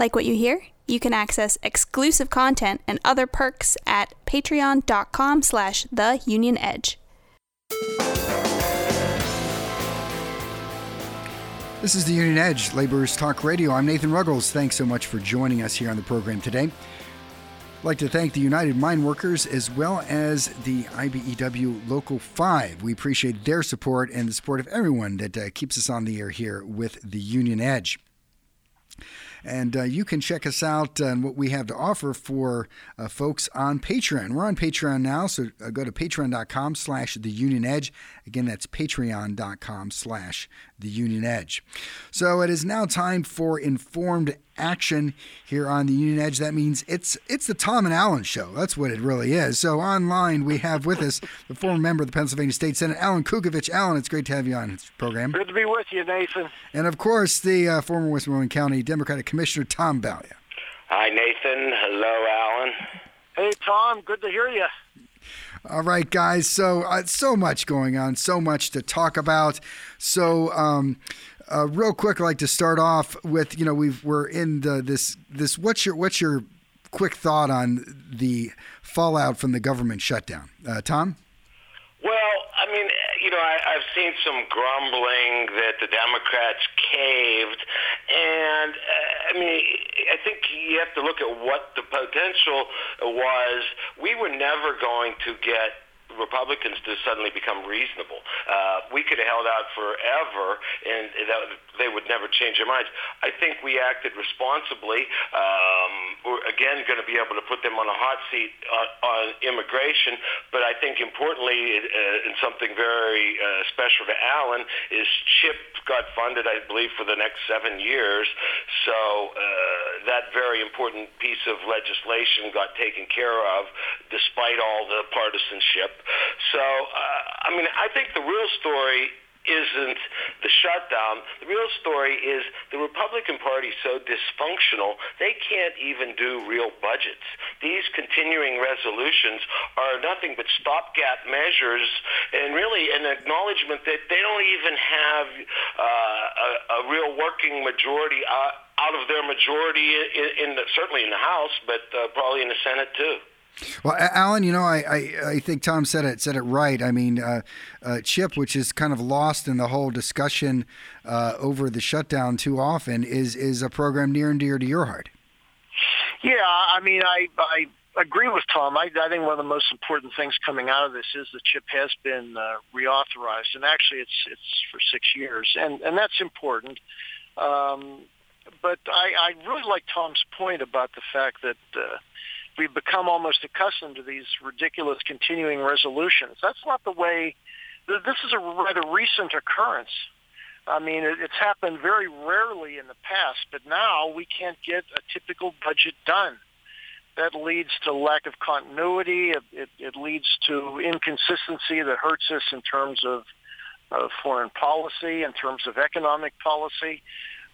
Like what you hear? You can access exclusive content and other perks at patreon.com slash the union edge. This is the Union Edge, Laborers Talk Radio. I'm Nathan Ruggles. Thanks so much for joining us here on the program today. I'd like to thank the United Mine Workers as well as the IBEW Local 5. We appreciate their support and the support of everyone that uh, keeps us on the air here with the Union Edge. And uh, you can check us out and what we have to offer for uh, folks on Patreon. We're on Patreon now, so uh, go to patreon.com slash the Union Edge. Again, that's patreon.com slash the Union Edge. So it is now time for informed action here on the Union Edge. That means it's it's the Tom and Allen show. That's what it really is. So online we have with us the former member of the Pennsylvania State Senate, Allen Kukovich. Allen, it's great to have you on the program. Good to be with you, Nathan. And of course, the uh, former Westmoreland County Democratic Commissioner, Tom Balya. Hi, Nathan. Hello, Allen. Hey, Tom. Good to hear you. All right, guys. So, uh, so much going on, so much to talk about. So, um, uh, real quick, I'd like to start off with you know we've we're in the this this what's your what's your quick thought on the fallout from the government shutdown, uh, Tom? Well, I mean, you know, I, I've seen some grumbling that the Democrats caved, and uh, I mean, I think you have to look at what the potential was. We were never going to get Republicans to suddenly become reasonable. Uh, we could have held out forever, and that, they would never change their minds. I think we acted responsibly. Um, we're again going to be able to put them on a hot seat on, on immigration, but I think importantly, uh, and something very uh, special to Alan is CHIP got funded, I believe, for the next seven years. So uh, that very important piece of legislation got taken care of, despite all the partisanship. So, uh, I mean, I think the real story isn't the shutdown. The real story is the Republican Party so dysfunctional they can't even do real budgets. These continuing resolutions are nothing but stopgap measures, and really an acknowledgement that they don't even have uh, a, a real working majority out, out of their majority in, in the, certainly in the House, but uh, probably in the Senate too. Well, Allen, you know, I, I, I, think Tom said it said it right. I mean, uh, uh, Chip, which is kind of lost in the whole discussion uh, over the shutdown too often, is is a program near and dear to your heart. Yeah, I mean, I I agree with Tom. I, I think one of the most important things coming out of this is the chip has been uh, reauthorized, and actually, it's it's for six years, and and that's important. Um, but I, I really like Tom's point about the fact that. Uh, we've become almost accustomed to these ridiculous continuing resolutions. That's not the way. This is a rather recent occurrence. I mean, it's happened very rarely in the past, but now we can't get a typical budget done. That leads to lack of continuity. It, it, it leads to inconsistency that hurts us in terms of, of foreign policy, in terms of economic policy.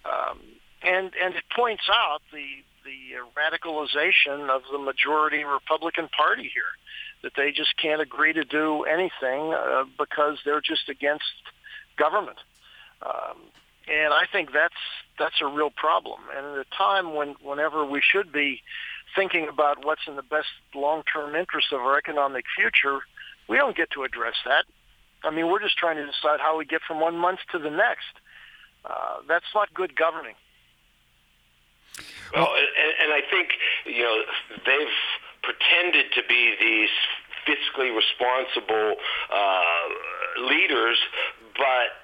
Um, and, and it points out the, the radicalization of the majority Republican Party here, that they just can't agree to do anything uh, because they're just against government. Um, and I think that's that's a real problem. And at a time when whenever we should be thinking about what's in the best long-term interest of our economic future, we don't get to address that. I mean, we're just trying to decide how we get from one month to the next. Uh, that's not good governing. Well, and, and I think you know they've pretended to be these fiscally responsible uh, leaders, but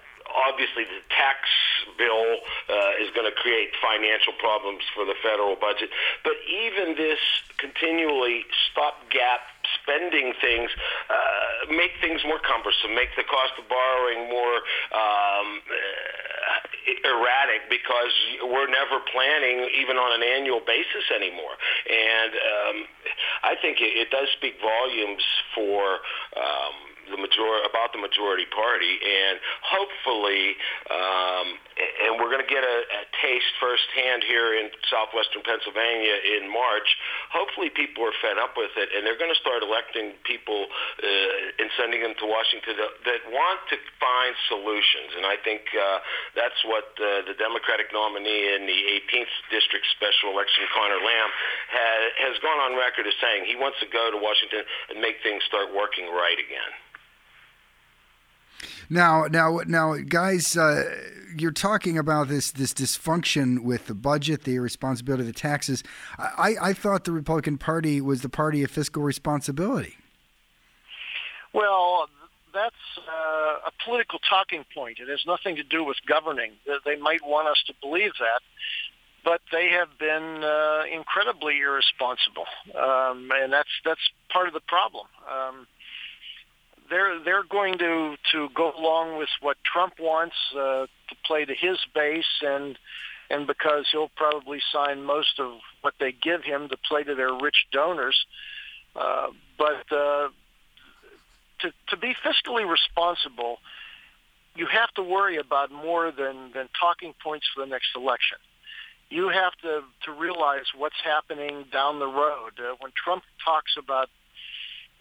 obviously the tax bill uh, is going to create financial problems for the federal budget. But even this continually stopgap spending things uh, make things more cumbersome, make the cost of borrowing more um, erratic because we're never planning even on an annual basis anymore. And um, I think it, it does speak volumes for. Um, the majority about the majority party, and hopefully, um, and we're going to get a, a taste firsthand here in southwestern Pennsylvania in March. Hopefully, people are fed up with it, and they're going to start electing people uh, and sending them to Washington that, that want to find solutions. And I think uh, that's what uh, the Democratic nominee in the 18th District Special Election, Conor Lamb, has, has gone on record as saying he wants to go to Washington and make things start working right again. Now, now, now, guys, uh, you're talking about this this dysfunction with the budget, the irresponsibility of the taxes. I, I thought the Republican Party was the party of fiscal responsibility. Well, that's uh, a political talking point. It has nothing to do with governing. They might want us to believe that, but they have been uh, incredibly irresponsible, um, and that's that's part of the problem. Um, they're they're going to to go along with what Trump wants uh, to play to his base, and and because he'll probably sign most of what they give him to play to their rich donors. Uh, but uh, to to be fiscally responsible, you have to worry about more than than talking points for the next election. You have to to realize what's happening down the road. Uh, when Trump talks about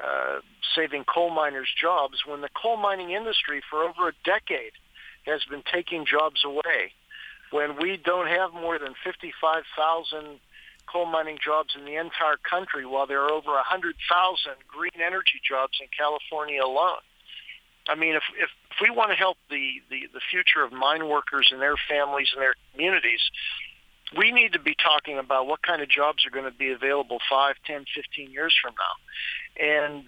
uh, saving coal miners' jobs when the coal mining industry for over a decade has been taking jobs away. When we don't have more than 55,000 coal mining jobs in the entire country, while there are over 100,000 green energy jobs in California alone. I mean, if, if, if we want to help the, the, the future of mine workers and their families and their communities, we need to be talking about what kind of jobs are going to be available 5, 10, 15 years from now. And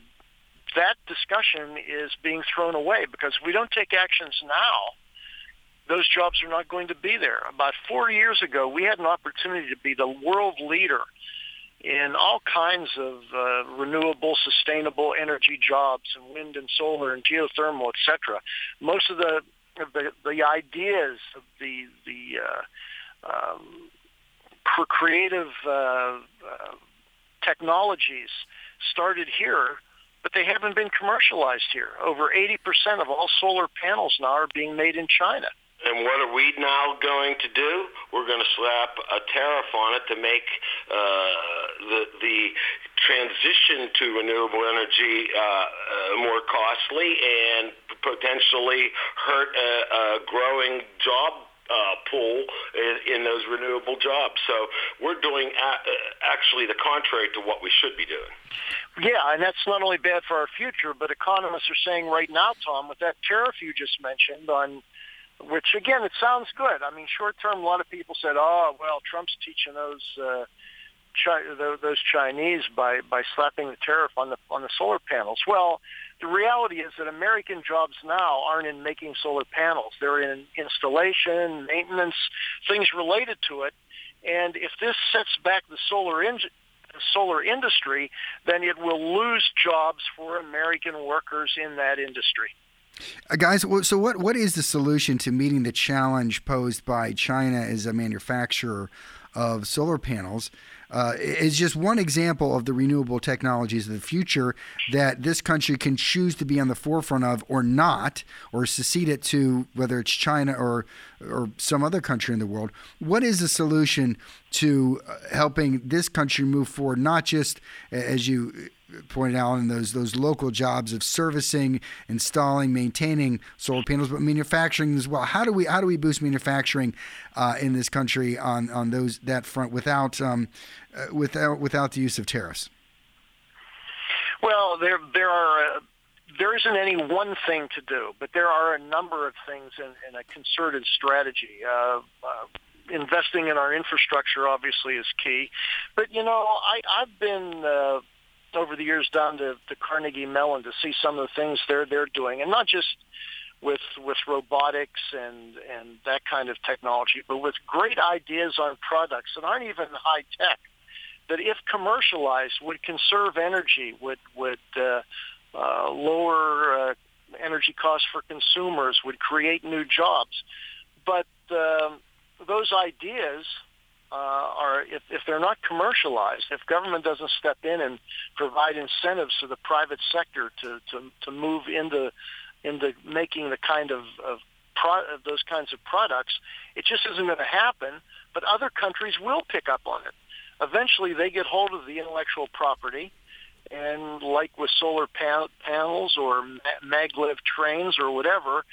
that discussion is being thrown away because we don't take actions now. Those jobs are not going to be there. About four years ago, we had an opportunity to be the world leader in all kinds of uh, renewable, sustainable energy jobs and wind and solar and geothermal, et cetera. Most of the the, the ideas of the the uh, um, creative uh, uh, technologies started here, but they haven't been commercialized here. Over 80% of all solar panels now are being made in China. And what are we now going to do? We're going to slap a tariff on it to make uh, the the transition to renewable energy uh, uh, more costly and potentially hurt a, a growing job uh, pool in, in those renewable jobs. So we're doing a, uh, actually the contrary to what we should be doing. Yeah, and that's not only bad for our future, but economists are saying right now, Tom, with that tariff you just mentioned on which again, it sounds good. I mean, short term, a lot of people said, "Oh, well, Trump's teaching those uh, those Chinese by by slapping the tariff on the on the solar panels." Well, the reality is that American jobs now aren't in making solar panels. They're in installation, maintenance, things related to it. And if this sets back the solar in- the solar industry, then it will lose jobs for American workers in that industry. Uh, guys, so what, what is the solution to meeting the challenge posed by China as a manufacturer of solar panels? Uh, is just one example of the renewable technologies of the future that this country can choose to be on the forefront of or not, or secede it to whether it's China or or some other country in the world. What is the solution to uh, helping this country move forward? Not just as you pointed out in those those local jobs of servicing, installing, maintaining solar panels, but manufacturing as well. How do we how do we boost manufacturing uh, in this country on on those that front without um, uh, without without the use of tariffs? Well, there there are. Uh, there isn't any one thing to do, but there are a number of things in, in a concerted strategy. Uh, uh, investing in our infrastructure obviously is key, but you know I, I've been uh, over the years down to, to Carnegie Mellon to see some of the things they're they're doing, and not just with with robotics and and that kind of technology, but with great ideas on products that aren't even high tech, that if commercialized would conserve energy, would would uh, uh, lower uh, energy costs for consumers, would create new jobs, but uh, those ideas uh, are if, if they're not commercialized, if government doesn't step in and provide incentives to the private sector to, to, to move into into making the kind of, of pro- those kinds of products. It just isn't going to happen. But other countries will pick up on it. Eventually, they get hold of the intellectual property, and like with solar pan- panels or maglev trains or whatever,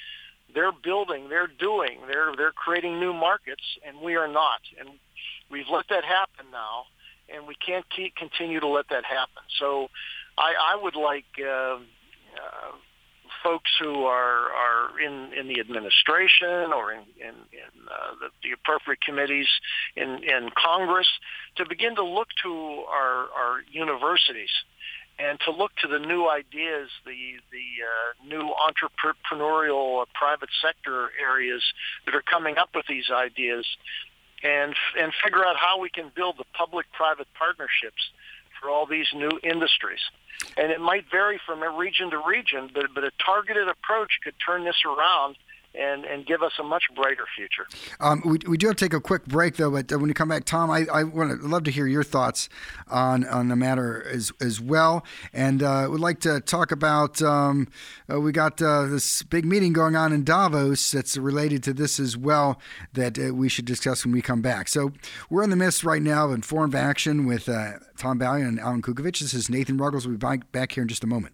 they're building, they're doing, they're they're creating new markets, and we are not. And we've let that happen now, and we can't keep continue to let that happen. So, I, I would like. Uh, uh, folks who are are in in the administration or in in, in uh, the, the appropriate committees in in Congress to begin to look to our our universities and to look to the new ideas, the the uh, new entrepreneurial uh, private sector areas that are coming up with these ideas, and and figure out how we can build the public-private partnerships for all these new industries. And it might vary from region to region, but but a targeted approach could turn this around and, and give us a much brighter future. Um, we, we do have to take a quick break, though. But uh, when you come back, Tom, I, I would love to hear your thoughts on on the matter as as well, and uh, would like to talk about. Um, uh, we got uh, this big meeting going on in Davos that's related to this as well that uh, we should discuss when we come back. So we're in the midst right now of informed action with uh, Tom Balya and Allen Kukovich. This is Nathan Ruggles. We'll be back here in just a moment.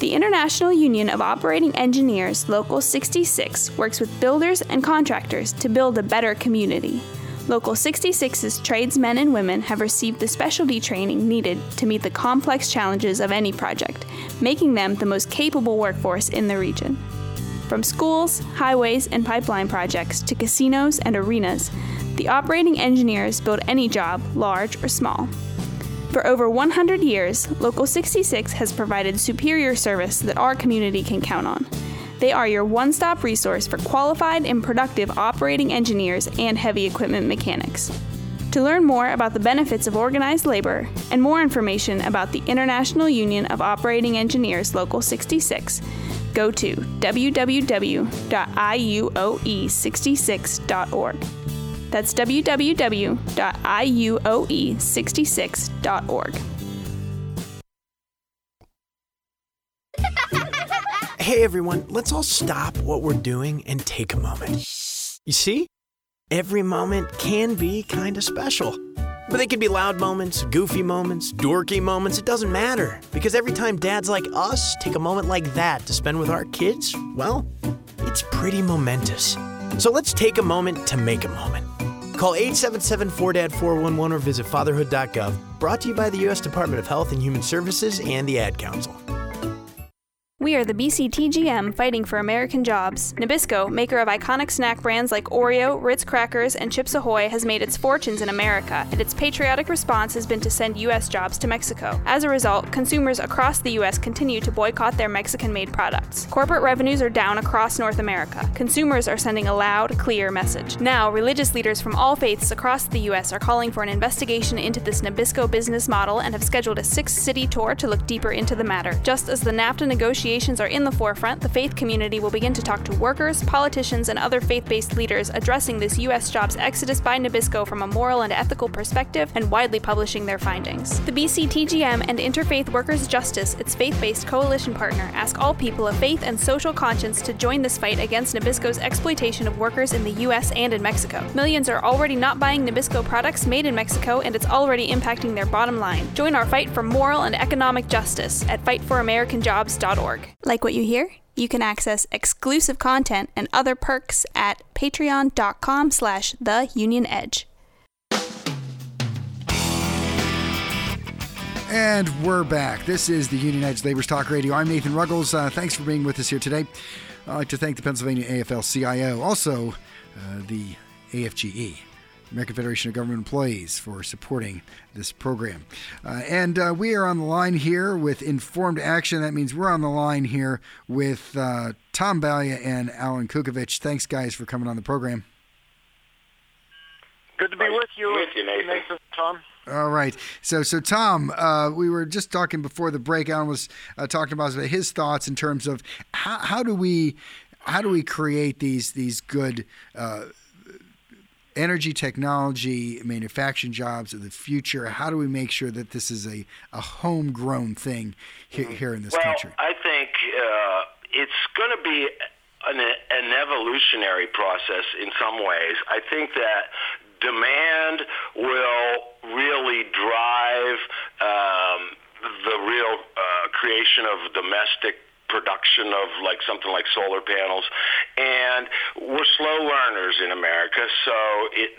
The International Union of Operating Engineers Local 66 works with builders and contractors to build a better community. Local 66's tradesmen and women have received the specialty training needed to meet the complex challenges of any project, making them the most capable workforce in the region. From schools, highways, and pipeline projects to casinos and arenas, the operating engineers build any job, large or small. For over 100 years, Local 66 has provided superior service that our community can count on. They are your one stop resource for qualified and productive operating engineers and heavy equipment mechanics. To learn more about the benefits of organized labor and more information about the International Union of Operating Engineers Local 66, go to www.iuoe66.org. That's www.iuoe66.org. Hey everyone, let's all stop what we're doing and take a moment. You see? Every moment can be kind of special. But they could be loud moments, goofy moments, dorky moments, it doesn't matter. Because every time dads like us take a moment like that to spend with our kids, well, it's pretty momentous. So let's take a moment to make a moment. Call 877 4DAD 411 or visit fatherhood.gov. Brought to you by the U.S. Department of Health and Human Services and the Ad Council. We are the BCTGM fighting for American jobs. Nabisco, maker of iconic snack brands like Oreo, Ritz Crackers, and Chips Ahoy, has made its fortunes in America, and its patriotic response has been to send U.S. jobs to Mexico. As a result, consumers across the U.S. continue to boycott their Mexican made products. Corporate revenues are down across North America. Consumers are sending a loud, clear message. Now, religious leaders from all faiths across the U.S. are calling for an investigation into this Nabisco business model and have scheduled a six city tour to look deeper into the matter. Just as the NAFTA negotiations negotiations are in the forefront, the faith community will begin to talk to workers, politicians, and other faith based leaders addressing this U.S. jobs exodus by Nabisco from a moral and ethical perspective and widely publishing their findings. The BCTGM and Interfaith Workers Justice, its faith based coalition partner, ask all people of faith and social conscience to join this fight against Nabisco's exploitation of workers in the U.S. and in Mexico. Millions are already not buying Nabisco products made in Mexico, and it's already impacting their bottom line. Join our fight for moral and economic justice at fightforamericanjobs.org. Like what you hear? You can access exclusive content and other perks at patreon.com slash the Union Edge. And we're back. This is the Union Edge Labor's Talk Radio. I'm Nathan Ruggles. Uh, thanks for being with us here today. I'd like to thank the Pennsylvania AFL CIO, also uh, the AFGE, American Federation of Government Employees, for supporting this program. Uh, and uh, we are on the line here with Informed Action. That means we're on the line here with uh, Tom Balya and Allen Kukovich. Thanks, guys, for coming on the program. Good to be with you, with you Nathan. Nathan Tom. All right. So, so Tom, uh, we were just talking before the break. Allen was uh, talking about his thoughts in terms of how, how do we how do we create these these good uh, energy technology manufacturing jobs of the future? How do we make sure that this is a, a homegrown thing here, here in this well, country? I think uh, it's going to be an, an evolutionary process in some ways. I think that demand will really drive um, the real uh, creation of domestic production of like something like solar panels. And we're slow learners in America so it,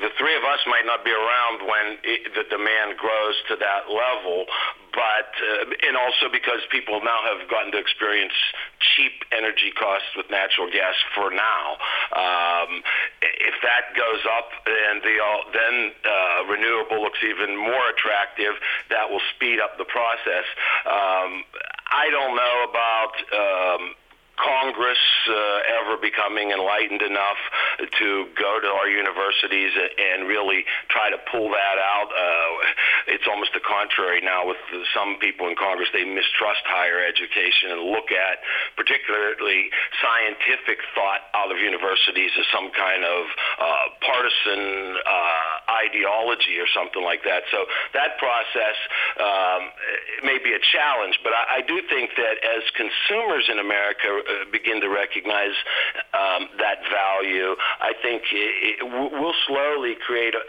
the three of us might not be around when it, the demand grows to that level but uh, and also because people now have gotten to experience cheap energy costs with natural gas for now. Um, if that goes up and the then uh, renewable looks even more attractive that will speed up the process. Um, I don't know about um, Congress uh, ever becoming enlightened enough to go to our universities and really try to pull that out. Uh, it's almost the contrary now with some people in Congress. They mistrust higher education and look at particularly scientific thought out of universities as some kind of uh, partisan uh, ideology or something like that. So that process um, may be a challenge, but I, I do think that as consumers in America uh, begin to recognize um, that value, I think it, it, we'll slowly create. A,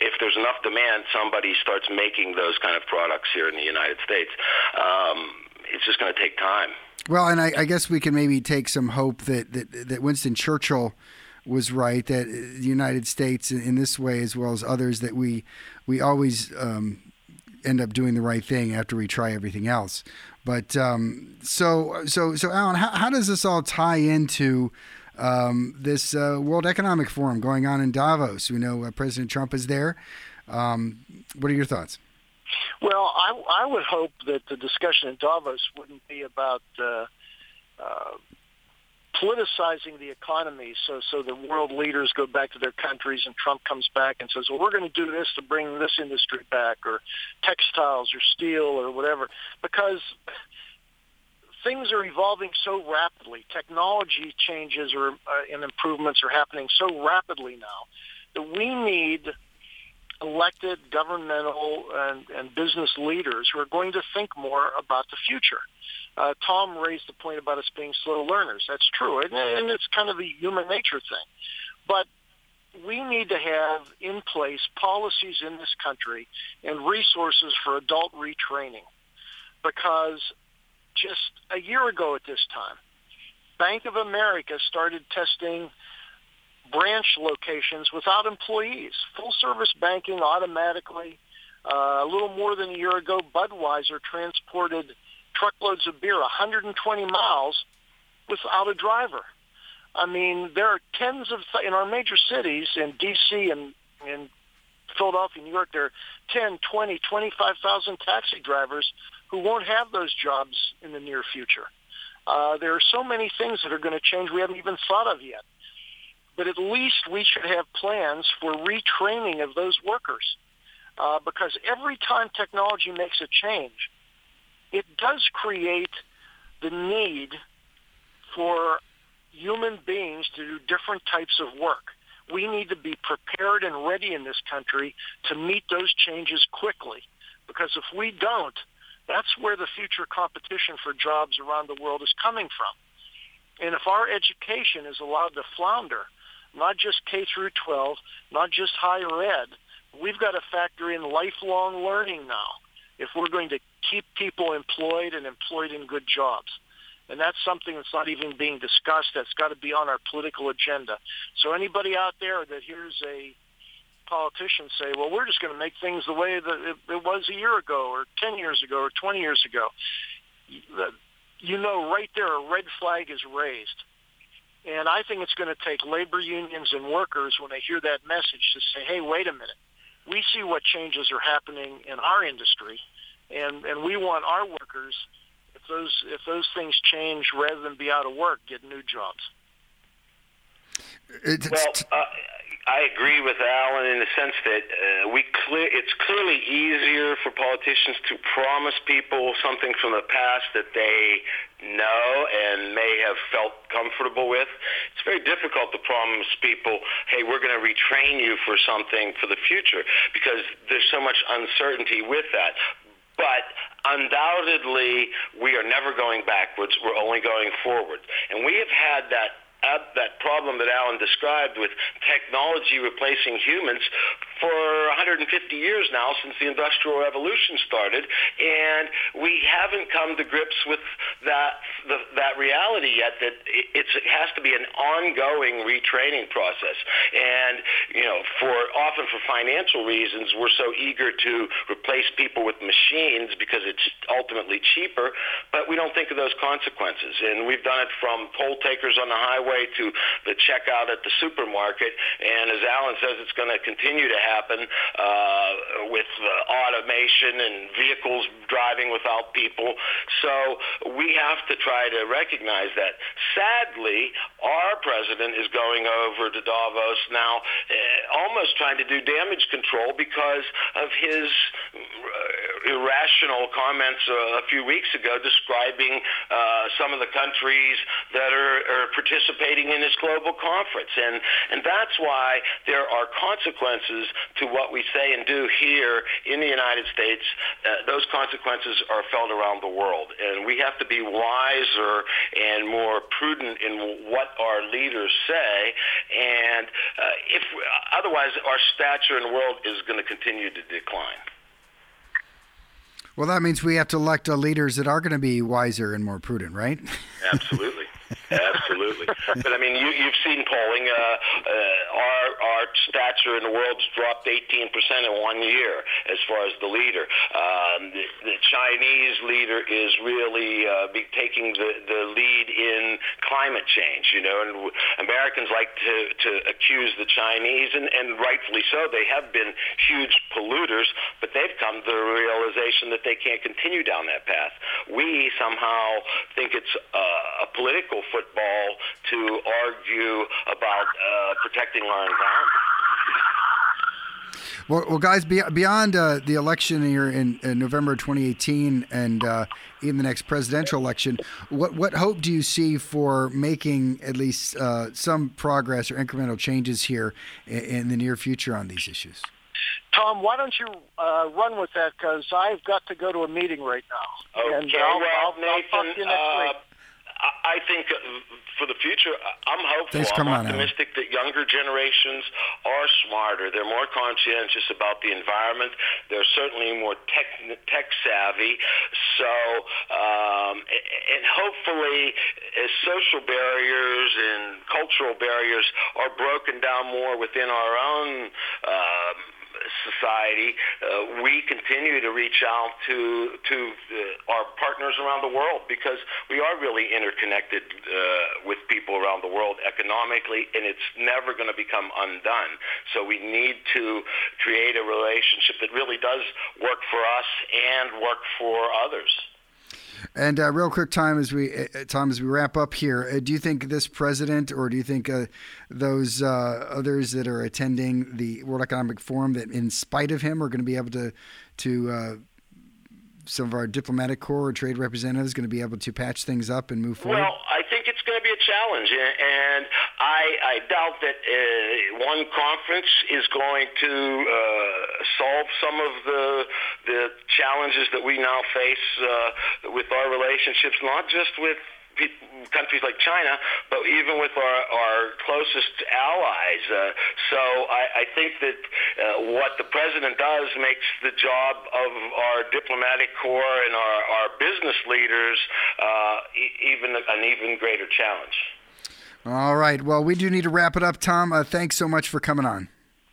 if there's enough demand, somebody starts making those kind of products here in the United States. Um, it's just going to take time. Well, and I, I, guess we can maybe take some hope that, that, that Winston Churchill was right that the United States, in this way as well as others, that we we always um, end up doing the right thing after we try everything else. But um, so so so Allen, how, how does this all tie into um, this uh, World Economic Forum going on in Davos? We know uh, President Trump is there. Um, what are your thoughts? Well, I, I would hope that the discussion in Davos wouldn't be about uh, uh, politicizing the economy so so the world leaders go back to their countries and Trump comes back and says, well, we're going to do this to bring this industry back or textiles or steel or whatever because things are evolving so rapidly. Technology changes or uh, and improvements are happening so rapidly now that we need elected governmental and, and business leaders who are going to think more about the future. Uh, Tom raised the point about us being slow learners. That's true, and, and it's kind of a human nature thing. But we need to have in place policies in this country and resources for adult retraining because just a year ago at this time, Bank of America started testing branch locations without employees, full service banking automatically. Uh, a little more than a year ago, Budweiser transported truckloads of beer 120 miles without a driver. I mean, there are tens of th- in our major cities in D.C. and in Philadelphia, New York. There are 10, 20, 25,000 taxi drivers who won't have those jobs in the near future. Uh, there are so many things that are going to change we haven't even thought of yet. But at least we should have plans for retraining of those workers. Uh, because every time technology makes a change, it does create the need for human beings to do different types of work. We need to be prepared and ready in this country to meet those changes quickly. Because if we don't, that's where the future competition for jobs around the world is coming from. And if our education is allowed to flounder, not just K through 12, not just higher ed, we've got to factor in lifelong learning now if we're going to keep people employed and employed in good jobs. And that's something that's not even being discussed. That's got to be on our political agenda. So anybody out there that hears a politician say, well, we're just going to make things the way that it, it was a year ago or 10 years ago or 20 years ago, you know right there a red flag is raised. And I think it's going to take labor unions and workers when they hear that message to say, hey, wait a minute. We see what changes are happening in our industry, and, and we want our workers, if those, if those things change, rather than be out of work, get new jobs. It's, well, uh, I agree with Allen in the sense that uh, we clear, it's clearly easier for politicians to promise people something from the past that they know and may have felt comfortable with. It's very difficult to promise people, hey, we're going to retrain you for something for the future because there's so much uncertainty with that. But undoubtedly, we are never going backwards. We're only going forward. And we have had that that problem that Allen described with technology replacing humans for 150 years now since the Industrial Revolution started, and we haven't come to grips with that the, that reality yet. That it has to be an ongoing retraining process, and you know, for often for financial reasons, we're so eager to replace people with machines because it's ultimately cheaper, but we don't think of those consequences, and we've done it from toll takers on the highway to the checkout at the supermarket, and as Allen says, it's going to continue to happen happen uh, with uh, automation and vehicles driving without people. So we have to try to recognize that. Sadly, our president is going over to Davos now, uh, almost trying to do damage control because of his uh, irrational comments uh, a few weeks ago describing uh, some of the countries that are, are participating in this global conference. And, and that's why there are consequences to what we say and do here in the United States, uh, those consequences are felt around the world. And we have to be wiser and more prudent in what our leaders say. And uh, if otherwise, our stature in the world is going to continue to decline. Well, that means we have to elect leaders that are going to be wiser and more prudent, right? Absolutely. Absolutely. But I mean, you, you've seen polling. Uh, uh, our our stature in the world's dropped 18% in one year as far as the leader. Um, the, the Chinese leader is really uh, be taking the, the lead in climate change. You know, and Americans like to, to accuse the Chinese, and, and rightfully so. They have been huge polluters, but they've come to the realization that they can't continue down that path. We somehow think it's uh, a political football to argue about uh, protecting our environment. Well, well, guys, beyond uh, the election here in, in, November 2018 and uh, in the next presidential election, what what hope do you see for making at least uh, some progress or incremental changes here in, in, the near future on these issues? Tom, why don't you uh, run with that? Because I've got to go to a meeting right now. Okay, and I'll, well, I'll, Nathan, I'll talk to you next uh, week. I think for the future, I'm hopeful. I'm optimistic that younger generations are smarter. They're more conscientious about the environment. They're certainly more tech, tech savvy. So, um, and hopefully, as social barriers and cultural barriers are broken down more within our own. Um, society, uh, we continue to reach out to to uh, our partners around the world because we are really interconnected uh, with people around the world economically, and it's never going to become undone. So we need to create a relationship that really does work for us and work for others. And uh, real quick, time as we uh, uh, Tom as we wrap up here, uh, do you think this president, or do you think uh, those uh, others that are attending the World Economic Forum, that in spite of him, are going to be able to to some of our diplomatic corps or trade representatives going to be able to patch things up and move forward? Well, I think it's going to be a challenge, and I, I doubt that uh, one conference is going to uh, solve some of the the challenges that we now face uh, with our relationships, not just with countries like China, but even with our, our closest allies. Uh, so I, I think that uh, what the president does makes the job of our diplomatic corps and our, our business leaders uh, e- even an even greater challenge. All right. Well, we do need to wrap it up, Tom. Uh, thanks so much for coming on.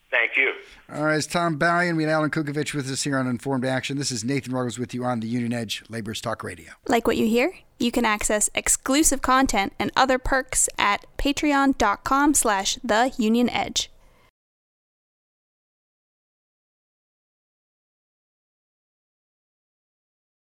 Thank you. All right, it's Tom Balya. We had Allen Kukovich with us here on Informed Action. This is Nathan Ruggles with you on the Union Edge Labor's Talk Radio. Like what you hear? You can access exclusive content and other perks at patreon.com slash the Union Edge.